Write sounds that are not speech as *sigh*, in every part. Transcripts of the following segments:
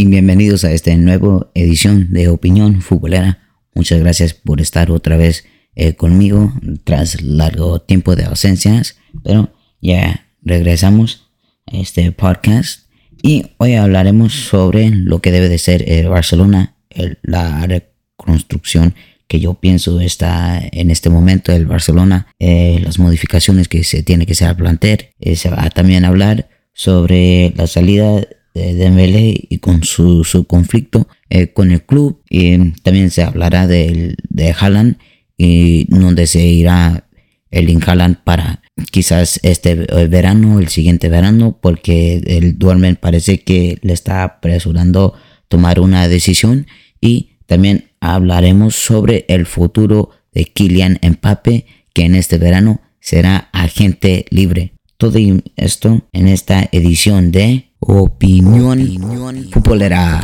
Y bienvenidos a esta nueva edición de Opinión Futbolera. Muchas gracias por estar otra vez eh, conmigo tras largo tiempo de ausencias, pero ya regresamos a este podcast y hoy hablaremos sobre lo que debe de ser el Barcelona, la reconstrucción que yo pienso está en este momento el Barcelona, eh, las modificaciones que se tiene que hacer al plantel. Eh, se va a también hablar sobre la salida de Dembélé y con su, su conflicto eh, con el club. Y también se hablará de, de Haaland y donde se irá el Haaland para quizás este verano, el siguiente verano, porque el Duermen parece que le está apresurando tomar una decisión y también hablaremos sobre el futuro de Kylian Mbappe, que en este verano será agente libre. Todo esto en esta edición de Opinión, Opinión Futbolera.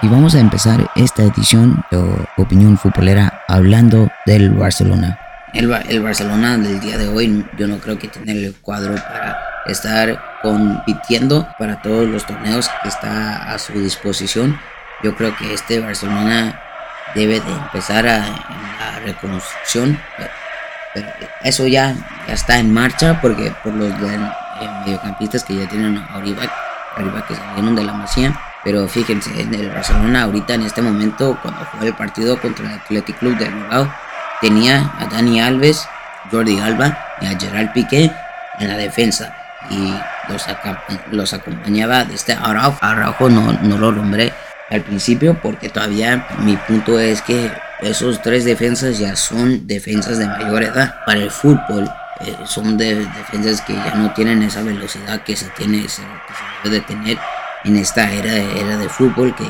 Y vamos a empezar esta edición de Opinión Futbolera hablando del Barcelona. El, el, Barcelona del día de hoy yo no creo que tenga el cuadro para estar compitiendo para todos los torneos que está a su disposición. Yo creo que este Barcelona debe de empezar a, la reconstrucción. Pero eso ya, ya está en marcha porque por los mediocampistas que ya tienen arriba, arriba que salieron de la masía pero fíjense, en el Barcelona ahorita en este momento, cuando jugó el partido contra el Athletic Club de Bilbao, tenía a Dani Alves, Jordi Alba y a Gerard Piqué en la defensa. Y los, los acompañaba de este Araujo. Araujo no, no lo nombré al principio porque todavía mi punto es que esos tres defensas ya son defensas de mayor edad para el fútbol. Eh, son de, defensas que ya no tienen esa velocidad que se tiene que se debe tener en esta era, era de fútbol que,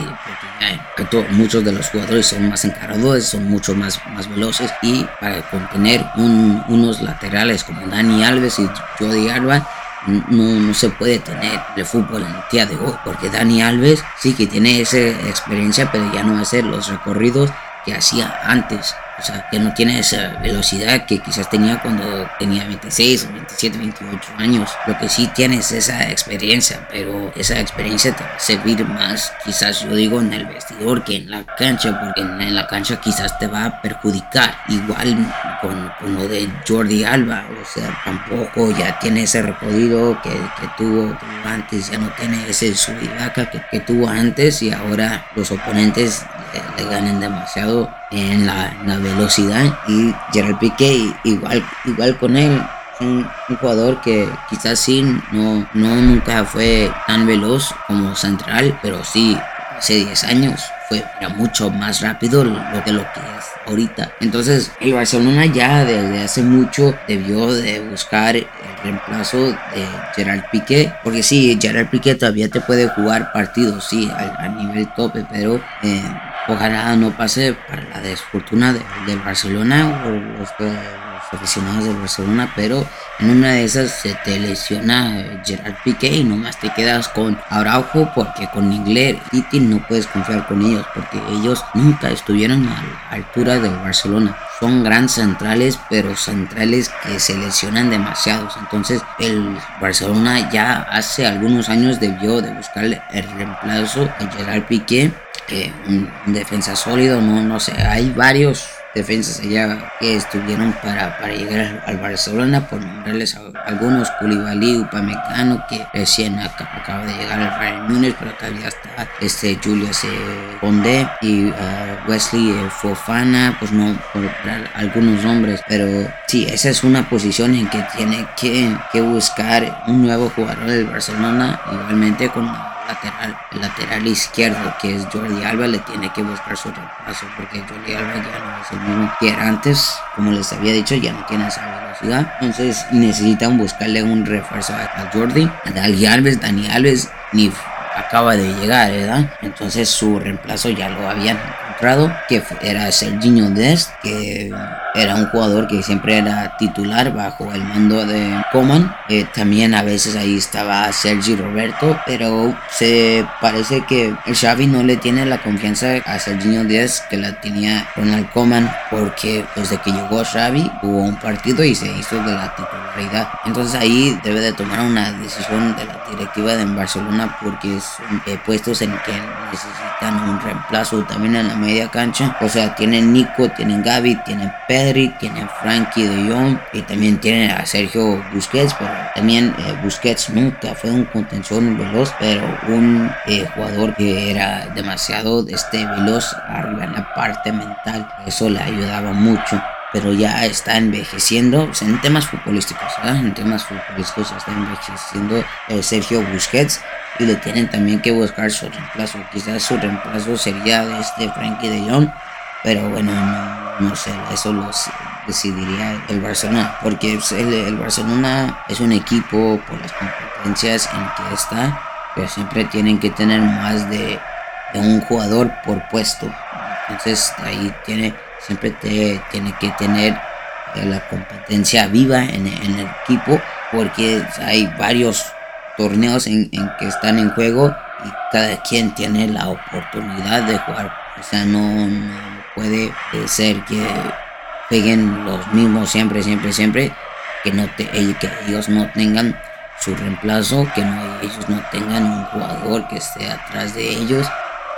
muchos de los jugadores son más encaradores, son mucho más, más veloces y para contener unos laterales como Dani Alves y Jordi Alba no, no se puede tener el fútbol en el día de hoy porque Dani Alves sí que tiene esa experiencia pero ya no hace los recorridos que hacía antes o sea, que no tiene esa velocidad que quizás tenía cuando tenía 26, 27, 28 años. Lo que sí tienes es esa experiencia, pero esa experiencia te va a servir más, quizás yo digo, en el vestidor que en la cancha, porque en, la cancha quizás te va a perjudicar. Igual con, con, lo de Jordi Alba, o sea, tampoco ya tiene ese recorrido que, tuvo, antes, ya no tiene ese subidaca que, tuvo antes y ahora los oponentes le, ganen demasiado en la, velocidad y Gerard Piqué igual, igual con él un, un, jugador que quizás sí no, no nunca fue tan veloz como central pero sí hace 10 años fue era mucho más rápido lo que lo que es ahorita. Entonces el Barcelona ya desde hace mucho debió de buscar el reemplazo de Gerard Piqué porque sí Gerard Piqué todavía te puede jugar partidos sí a, nivel tope pero eh, ojalá no pase para la desfortuna del Barcelona o los, aficionados del Barcelona, pero en una de esas se te lesiona Gerard Piqué y nomás te quedas con Araujo porque con Inglés y no puedes confiar con ellos porque ellos nunca estuvieron a la altura del Barcelona. Son grandes centrales, pero centrales que se lesionan demasiados. Entonces el Barcelona ya hace algunos años debió de buscar el reemplazo a Gerard Piqué un, defensa sólido, no, no sé, hay varios defensas allá que estuvieron para, para llegar al Barcelona, por nombrarles algunos, Koulibaly, Upamecano, que recién acaba de llegar al Bayern Múnich, pero todavía está este Julius Bondé y uh, Wesley eh, Fofana, pues no, por algunos nombres, pero sí, esa es una posición en que tiene que, que buscar un nuevo jugador del Barcelona, igualmente con lateral, el lateral izquierdo, que es Jordi Alba, le tiene que buscar su reemplazo, porque Jordi Alba ya no es el mismo que era antes, como les había dicho, ya no tiene esa velocidad. Entonces necesitan buscarle un refuerzo a, Jordi, a Dani Alves, Dani Alves, ni acaba de llegar, ¿verdad? Entonces su reemplazo ya lo habían encontrado, que era Serginho Dest, que era un jugador que siempre era titular bajo el mando de Coman. Eh, también a veces ahí estaba Sergi Roberto, pero se parece que el Xavi no le tiene la confianza a Serginho Díaz que la tenía Ronald Coman, porque desde que llegó Xavi hubo un partido y se hizo de la titularidad. Entonces ahí debe de tomar una decisión de la directiva de Barcelona porque son eh, puestos en que necesitan un reemplazo también en la media cancha. O sea, tienen Nico, tienen Gaby, tienen Pedro tiene Frankie de Jong y también tiene a Sergio Busquets, pero también eh, Busquets nunca fue un contención veloz, pero un eh, jugador que era demasiado este, veloz arriba en la parte mental. Eso le ayudaba mucho pero ya está envejeciendo en temas futbolísticos, en temas futbolísticos está envejeciendo eh, Sergio Busquets y le tienen también que buscar su reemplazo. Quizás su reemplazo sería este Frankie de Jong, pero bueno, no, sé, eso lo decidiría el Barcelona, porque el, Barcelona es un equipo por las competencias en que está, pero siempre tienen que tener más de, un jugador por puesto. Entonces ahí tiene, siempre te, tiene que tener eh, la competencia viva en, el equipo, porque hay varios torneos en, que están en juego y cada quien tiene la oportunidad de jugar. O sea, no puede ser que peguen los mismos siempre, siempre, siempre, que, no te, que ellos no tengan su reemplazo, que no, ellos no tengan un jugador que esté atrás de ellos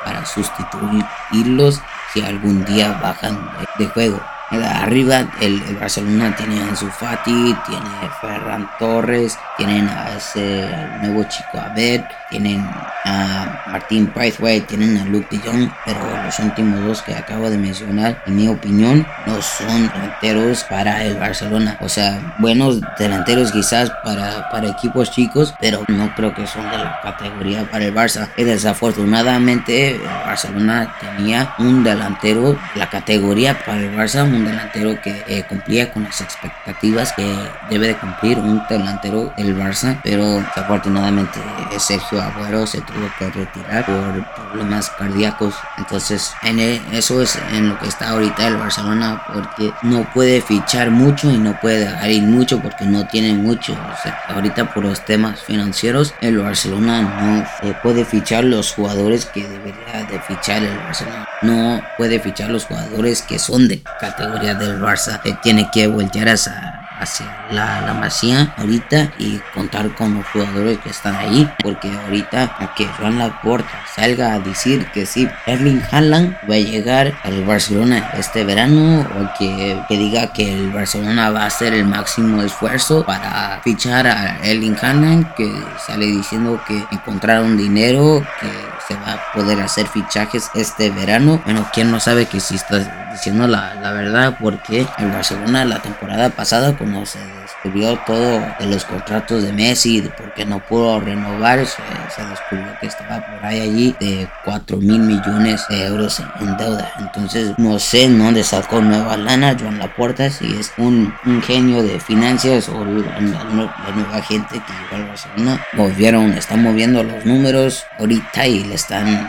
para sustituirlos si algún día bajan de juego. Arriba el, Barcelona tiene a Ansu Fati, tiene a Ferran Torres, tienen a ese nuevo chico Abed, tienen a Martín Braithwaite, tienen a Luke Jong, pero los últimos dos que acabo de mencionar, en mi opinión, no son delanteros para el Barcelona. O sea, buenos delanteros quizás para, para equipos chicos, pero no creo que son de la categoría para el Barça. Y desafortunadamente el Barcelona tenía un delantero de la categoría para el Barça, delantero que eh, cumplía con las expectativas que debe de cumplir un delantero del Barça, pero desafortunadamente eh, Sergio Agüero se tuvo que retirar por problemas cardíacos. Entonces, en e, eso es en lo que está ahorita el Barcelona, porque no puede fichar mucho y no puede dejar ir mucho porque no tiene mucho. O sea, ahorita por los temas financieros, el Barcelona no puede fichar los jugadores que debería de fichar el Barcelona. No puede fichar los jugadores que son de categoría del Barça tiene que voltear hacia, hacia la, la Masía ahorita y contar con los jugadores que están ahí porque ahorita a que Juan Laporta salga a decir que sí Erling Haaland va a llegar al Barcelona este verano o que, que diga que el Barcelona va a hacer el máximo esfuerzo para fichar a Erling Haaland que sale diciendo que encontraron dinero que se va a poder hacer fichajes este verano. Bueno, quién no sabe que si estás diciendo la, la verdad, porque el Barcelona la temporada pasada, cuando se descubrió todo de los contratos de Messi, porque no pudo renovar, se, descubrió que estaba por ahí allí de 4 mil millones de euros en, deuda. Entonces, no sé dónde sacó nueva lana Joan Laporta, si es un, un genio de finanzas o la, nueva gente que llegó al Barcelona. Movieron, están moviendo los números ahorita y les están, eh,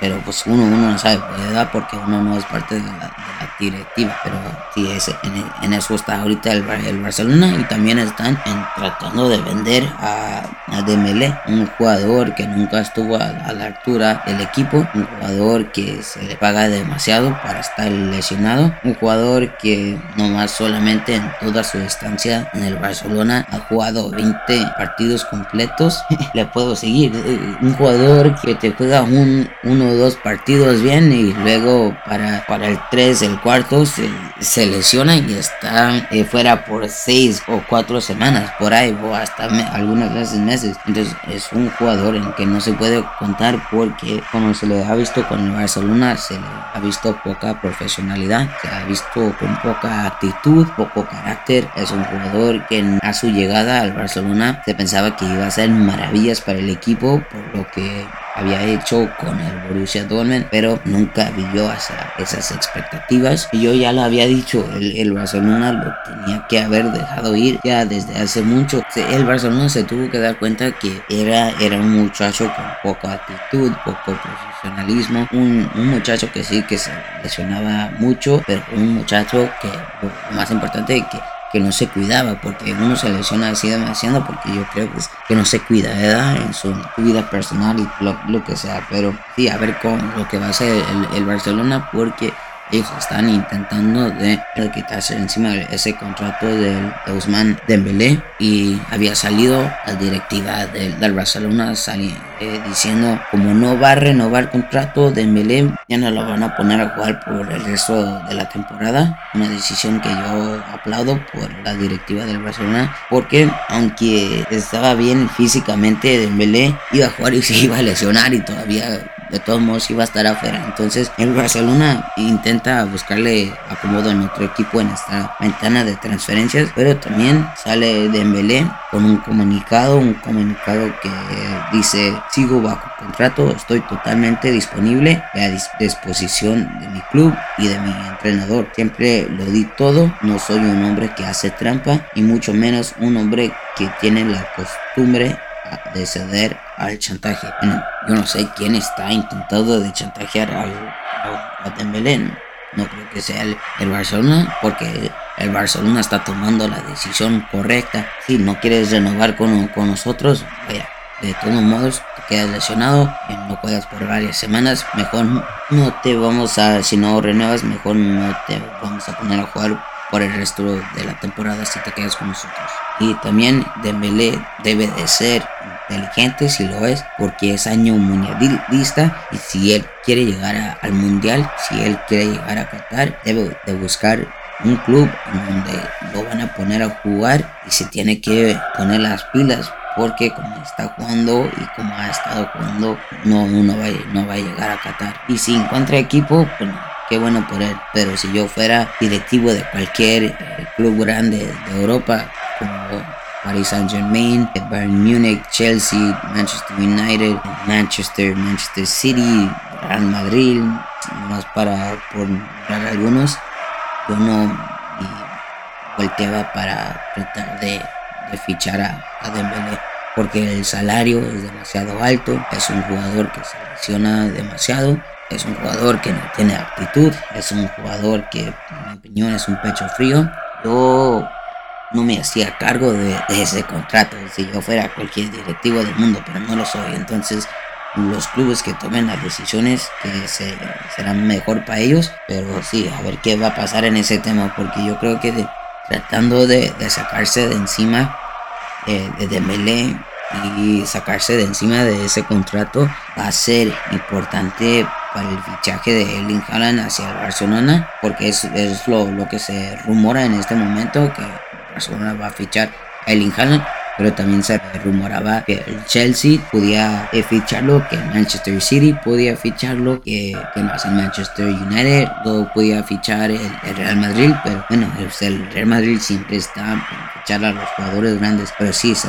pero pues uno, no sabe, puede porque uno no es parte de la, directiva, pero sí, es, en, eso está ahorita el, el, Barcelona y también están tratando de vender a, a Dembélé, un jugador que nunca estuvo a, la altura del equipo, un jugador que se le paga demasiado para estar lesionado, un jugador que nomás solamente en toda su estancia en el Barcelona ha jugado 20 partidos completos, *laughs* le puedo seguir, un jugador que te juega un, uno o dos partidos bien y luego para, para el 3, el cuarto se, se lesiona y está eh, fuera por 6 o 4 semanas por ahí o hasta algunas veces meses. Entonces es un jugador en que no se puede contar porque como se le ha visto con el Barcelona se le ha visto poca profesionalidad, se ha visto con poca actitud, poco carácter. Es un jugador que a su llegada al Barcelona se pensaba que iba a hacer maravillas para el equipo por lo que había hecho con el Borussia Dortmund, pero nunca vivió esa, esas expectativas. Y yo ya lo había dicho, el, el, Barcelona lo tenía que haber dejado ir ya desde hace mucho. El Barcelona se tuvo que dar cuenta que era, era un muchacho con poca actitud, poco profesionalismo, un, un muchacho que sí que se lesionaba mucho, pero un muchacho que lo más importante que que no se cuidaba, porque uno se lesiona así demasiado, porque yo creo que, no se cuida, ¿verdad? En su, vida personal y lo, que sea. Pero sí, a ver cómo lo que va a hacer el Barcelona, porque ellos están intentando de, quitarse encima ese contrato del de Usman Dembélé y había salido la directiva del, del Barcelona eh, diciendo como no va a renovar el contrato de Dembélé ya no lo van a poner a jugar por el resto de la temporada una decisión que yo aplaudo por la directiva del Barcelona porque aunque estaba bien físicamente Dembélé iba a jugar y se iba a lesionar y todavía de todos modos iba a estar afuera. Entonces el Barcelona intenta buscarle acomodo en otro equipo en esta ventana de transferencias, pero también sale Dembélé con un comunicado, un comunicado que dice sigo bajo contrato, estoy totalmente disponible a disposición de mi club y de mi entrenador. Siempre lo di todo, no soy un hombre que hace trampa y mucho menos un hombre que tiene la costumbre de ceder al chantaje. yo no sé quién está intentando de chantajear al, a Dembélé. No creo que sea el, Barcelona, porque el Barcelona está tomando la decisión correcta. Si no quieres renovar con, con nosotros, vaya, de todos modos te quedas lesionado, y no juegas por varias semanas, mejor no te vamos a, si no renuevas, mejor no te vamos a poner a jugar por el resto de la temporada si te quedas con nosotros. Y también Dembélé debe de ser inteligente si lo es, porque es año mundialista y si él quiere llegar al mundial, si él quiere llegar a Qatar, debe de buscar un club donde lo van a poner a jugar y se tiene que poner las pilas porque como está jugando y como ha estado jugando no, no, va, no va a llegar a Qatar. Y si encuentra equipo pues qué bueno por él pero si yo fuera directivo de cualquier eh, club grande de Europa como Paris Saint Germain, Bayern Munich, Chelsea, Manchester United, Manchester, Manchester City, Real Madrid, más para por algunos, yo no volteaba para tratar de, fichar a, a Dembélé porque el salario es demasiado alto, es un jugador que se lesiona demasiado, es un jugador que no tiene actitud, es un jugador que en mi opinión es un pecho frío. Yo no me hacía cargo de, ese contrato si yo fuera cualquier directivo del mundo, pero no lo soy. Entonces, los clubes que tomen las decisiones que se, serán mejor para ellos, pero sí, a ver qué va a pasar en ese tema, porque yo creo que tratando de, sacarse de encima eh, de Dembélé y sacarse de encima de ese contrato va a ser importante para el fichaje de Erling Haaland hacia el Barcelona, porque es, es lo, lo que se rumora en este momento que Barcelona va a fichar a Erling Haaland pero también se rumoraba que el Chelsea podía eh, ficharlo, que Manchester City podía ficharlo, que, que más el Manchester United lo podía fichar el, Real Madrid, pero bueno, el, Real Madrid siempre está para fichar a los jugadores grandes, pero sí se,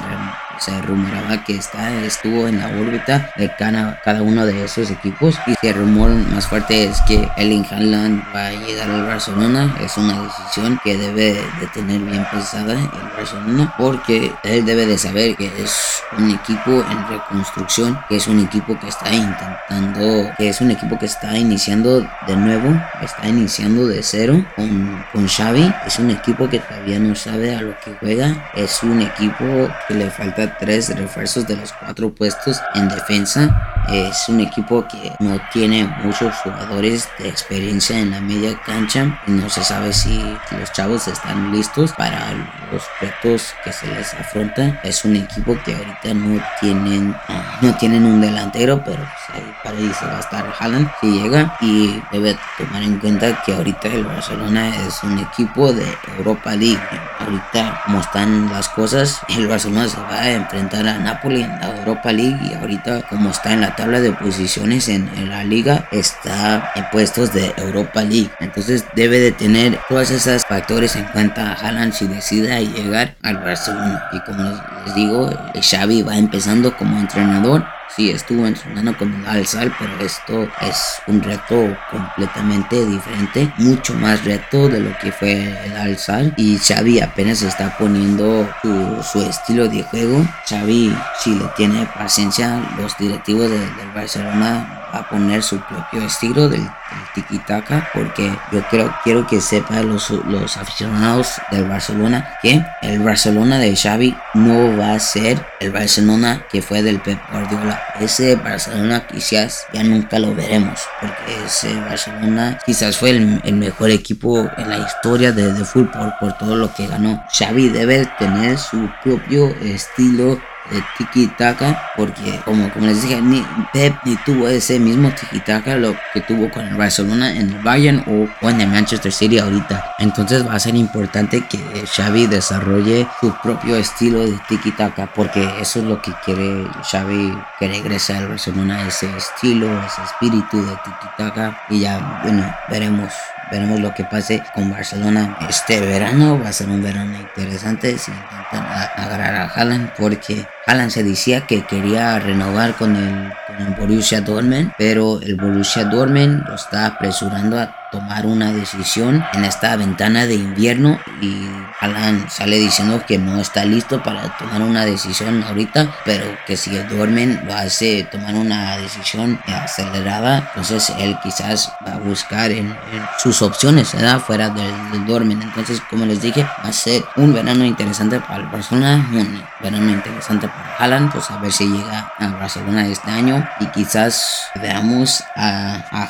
se rumoraba que está, estuvo en la órbita de cada, cada uno de esos equipos y el rumor más fuerte es que Erling Haaland va a llegar al Barcelona, es una decisión que debe de tener bien pensada el Barcelona porque él debe de saber que es un equipo en reconstrucción, que es un equipo que está intentando, que es un equipo que está iniciando de nuevo, está iniciando de cero con, con Xavi. Es un equipo que todavía no sabe a lo que juega. Es un equipo que le falta tres refuerzos de los cuatro puestos en defensa. Es un equipo que no tiene muchos jugadores de experiencia en la media cancha no se sabe si los chavos están listos para los retos que se les afronta es un equipo que ahorita no tienen no tienen un delantero, pero pues ahí para ahí se va a estar Haaland si llega y debe tomar en cuenta que ahorita el Barcelona es un equipo de Europa League. Ahorita como están las cosas, el Barcelona se va a enfrentar a Napoli en la Europa League y ahorita como está en la tabla de posiciones en, la liga está en puestos de Europa League. Entonces debe de tener todos esos factores en cuenta a Haaland si decide llegar al Barcelona y como les digo, Xavi va empezando como entrenador. Sí estuvo entrenando con Al-Sal, pero esto es un reto completamente diferente, mucho más reto de lo que fue el Al-Sal. Y Xavi apenas está poniendo su, estilo de juego. Xavi, si le tiene paciencia, los directivos del Barcelona a poner su propio estilo del, tiki-taka porque yo creo quiero que sepan los, los aficionados del Barcelona que el Barcelona de Xavi no va a ser el Barcelona que fue del Pep Guardiola. Ese Barcelona quizás ya nunca lo veremos porque ese Barcelona quizás fue el, mejor equipo en la historia de, de fútbol por todo lo que ganó. Xavi debe tener su propio estilo de tiki taka porque como, como les dije ni Pep ni tuvo ese mismo tiki taka lo que tuvo con el Barcelona en el Bayern o, en el Manchester City ahorita. Entonces va a ser importante que Xavi desarrolle su propio estilo de tiki taka porque eso es lo que quiere Xavi que regrese al Barcelona ese estilo ese espíritu de tiki taka y ya bueno veremos veremos lo que pase con Barcelona este verano. Va a ser un verano interesante si intentan agarrar a Haaland porque Haaland se decía que quería renovar con el, con el Borussia Dortmund, pero el Borussia Dortmund lo está apresurando a tomar una decisión en esta ventana de invierno y Alan sale diciendo que no está listo para tomar una decisión ahorita, pero que si el Dormen lo hace tomar una decisión acelerada, entonces él quizás va a buscar en, sus opciones ¿verdad? fuera del, del, Dormen. Entonces, como les dije, va a ser un verano interesante para el Barcelona, un verano interesante para Alan, pues a ver si llega a Barcelona este año y quizás veamos a, a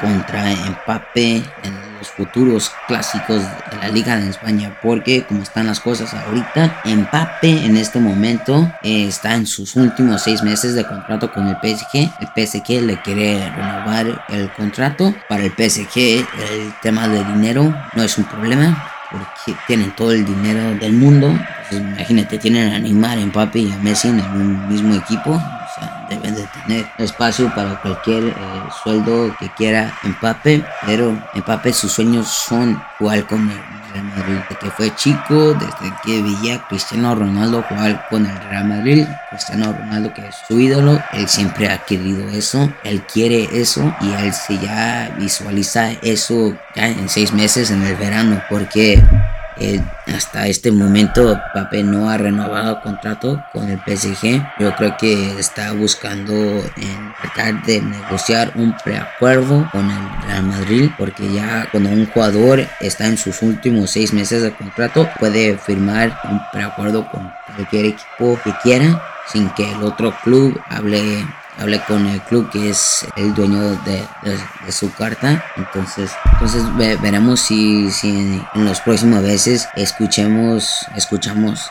contra Mbappé en los futuros clásicos de la Liga de España. Porque como están las cosas ahorita, Mbappé en este momento eh, está en sus últimos seis meses de contrato con el PSG. El PSG le quiere renovar el contrato. Para el PSG el tema de dinero no es un problema porque tienen todo el dinero del mundo. imagínate, tienen a Neymar, Mbappé y a Messi en un mismo equipo deben de tener espacio para cualquier eh, sueldo que quiera Empape, pero Empape sus sueños son jugar con el Real Madrid. Desde que fue chico, desde que veía Cristiano Ronaldo jugar con el Real Madrid, Cristiano Ronaldo que es su ídolo, él siempre ha querido eso, él quiere eso y él se ya visualiza eso ya en seis meses en el verano, porque eh, hasta este momento Pape no ha renovado contrato con el PSG. Yo creo que está buscando en tratar de negociar un preacuerdo con el Real Madrid porque ya cuando un jugador está en sus últimos seis meses de contrato puede firmar un preacuerdo con cualquier equipo que quiera sin que el otro club hable hablé con el club que es el dueño de, su carta. Entonces, entonces veremos si, si en los próximos veces escuchemos, escuchamos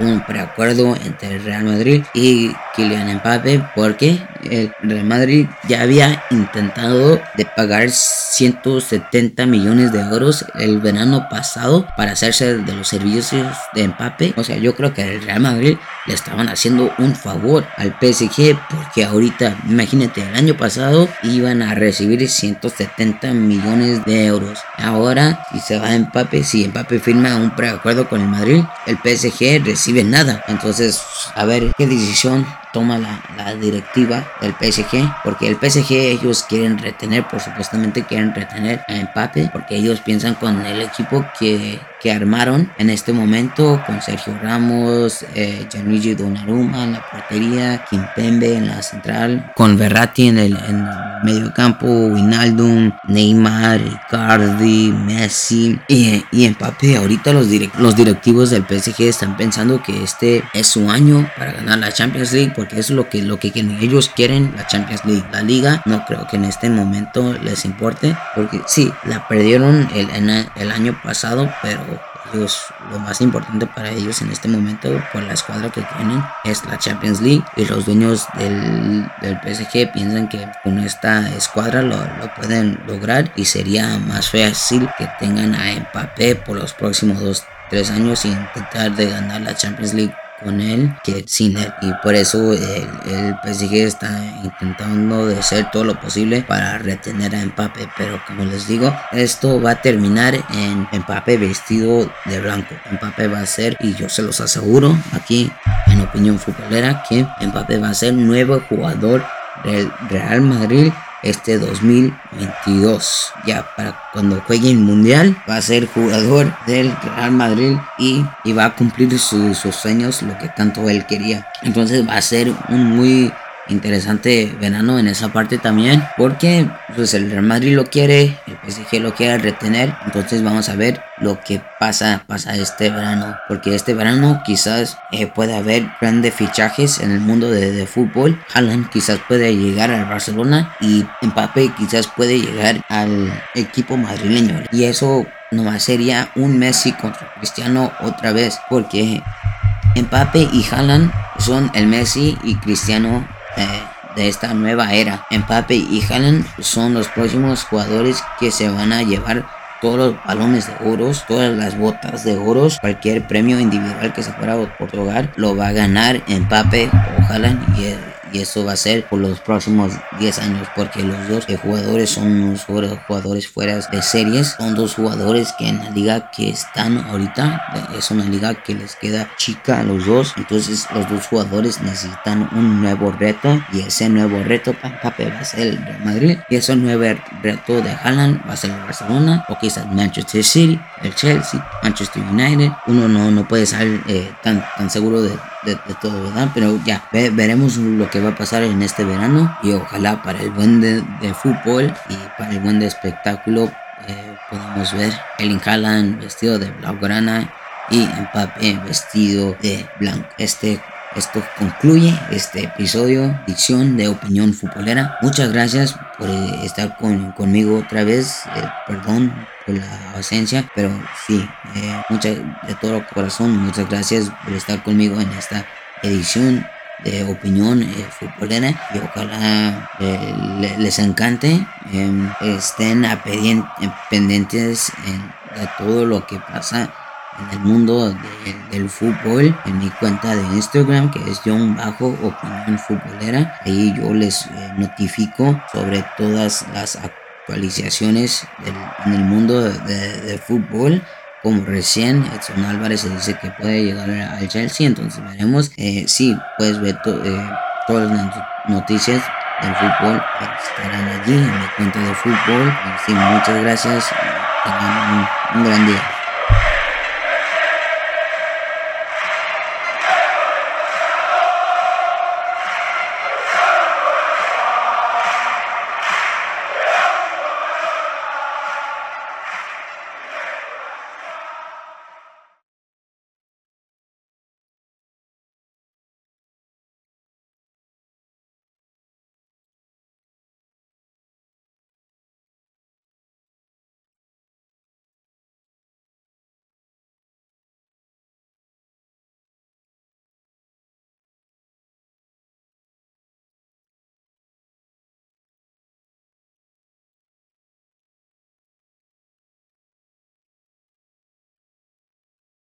un preacuerdo entre el Real Madrid y Kylian Mbappé porque el Real Madrid ya había intentado de pagar 170 millones de euros el verano pasado para hacerse de los servicios de Mbappé. O sea, yo creo que el Real Madrid le estaban haciendo un favor al PSG porque ahorita, imagínate, el año pasado iban a recibir 170 millones de euros. Ahora, si se va Mbappé, si Mbappé firma un preacuerdo con el Madrid, el PSG recibe nada. Entonces, a ver qué decisión toma la, la, directiva del PSG, porque el PSG ellos quieren retener, por supuestamente quieren retener a empate, porque ellos piensan con el equipo que, que armaron en este momento, con Sergio Ramos, eh, Gianluigi Donnarumma en la portería, Kimpembe en la central, con Verratti en el, en medio campo, Wijnaldum, Neymar, Icardi, Messi y, y Mbappé. Ahorita los, los directivos del PSG están pensando que este es su año para ganar la Champions League porque es lo que, lo que ellos quieren, la Champions League. La liga no creo que en este momento les importe, porque sí, la perdieron el, el año pasado, pero ellos, lo más importante para ellos en este momento, por la escuadra que tienen, es la Champions League. Y los dueños del, del PSG piensan que con esta escuadra lo, lo, pueden lograr y sería más fácil que tengan a Mbappé por los próximos dos, tres años y intentar de ganar la Champions League con él que sin él. Y por eso el, el PSG está intentando de hacer todo lo posible para retener a Mbappé. Pero como les digo, esto va a terminar en Mbappé vestido de blanco. Mbappé va a ser, y yo se los aseguro aquí en opinión futbolera, que Mbappé va a ser nuevo jugador del Real Madrid este 2022. Ya para cuando juegue el Mundial va a ser jugador del Real Madrid y, y va a cumplir sus sueños, lo que tanto él quería. Entonces va a ser un muy interesante verano en esa parte también porque pues el Real Madrid lo quiere el PSG lo quiere retener. Entonces vamos a ver lo que pasa pasa este verano porque este verano quizás eh, puede haber grandes fichajes en el mundo de, fútbol. Haaland quizás puede llegar al Barcelona y Mbappé quizás puede llegar al equipo madrileño. Y eso nomás sería un Messi contra Cristiano otra vez porque Mbappé y Haaland son el Messi y Cristiano de esta nueva era. Mbappe y Haaland son los próximos jugadores que se van a llevar todos los balones de oros, todas las botas de oros, cualquier premio individual que se pueda otorgar, lo va a ganar Mbappe o Haaland y y eso va a ser por los próximos 10 años porque los dos jugadores son unos jugadores fuera de series son dos jugadores que en la liga que están ahorita es una liga que les queda chica a los dos entonces los dos jugadores necesitan un nuevo reto y ese nuevo reto Mbappé va a ser el Real Madrid y ese nuevo reto de Haaland va a ser el Barcelona o quizás Manchester City el Chelsea Manchester United uno no, no puede estar eh, tan, tan seguro de de, todo, ¿verdad? Pero ya, veremos lo que va a pasar en este verano y ojalá para el buen de, fútbol y para el buen de espectáculo eh, podamos ver el Haaland vestido de blaugrana y Mbappé vestido de blanco. Este esto concluye este episodio, dicción de opinión futbolera. Muchas gracias por eh, estar con, conmigo otra vez. Eh, perdón por la ausencia, pero sí, eh, muchas, de todo corazón, muchas gracias por estar conmigo en esta edición de opinión futbolera y ojalá les encante em, estén pendientes de todo lo que pasa en el mundo del fútbol en mi cuenta de Instagram que es John Bajo Opinión Futbolera. Ahí yo les eh, notifico sobre todas las actualizaciones en el mundo de, fútbol. Como recién Edson Álvarez se dice que puede llegar al Chelsea, entonces veremos. Eh, sí, puedes ver eh, todas las noticias del fútbol estarán allí en mi cuenta de fútbol. Sí, muchas gracias. Tengan un gran día.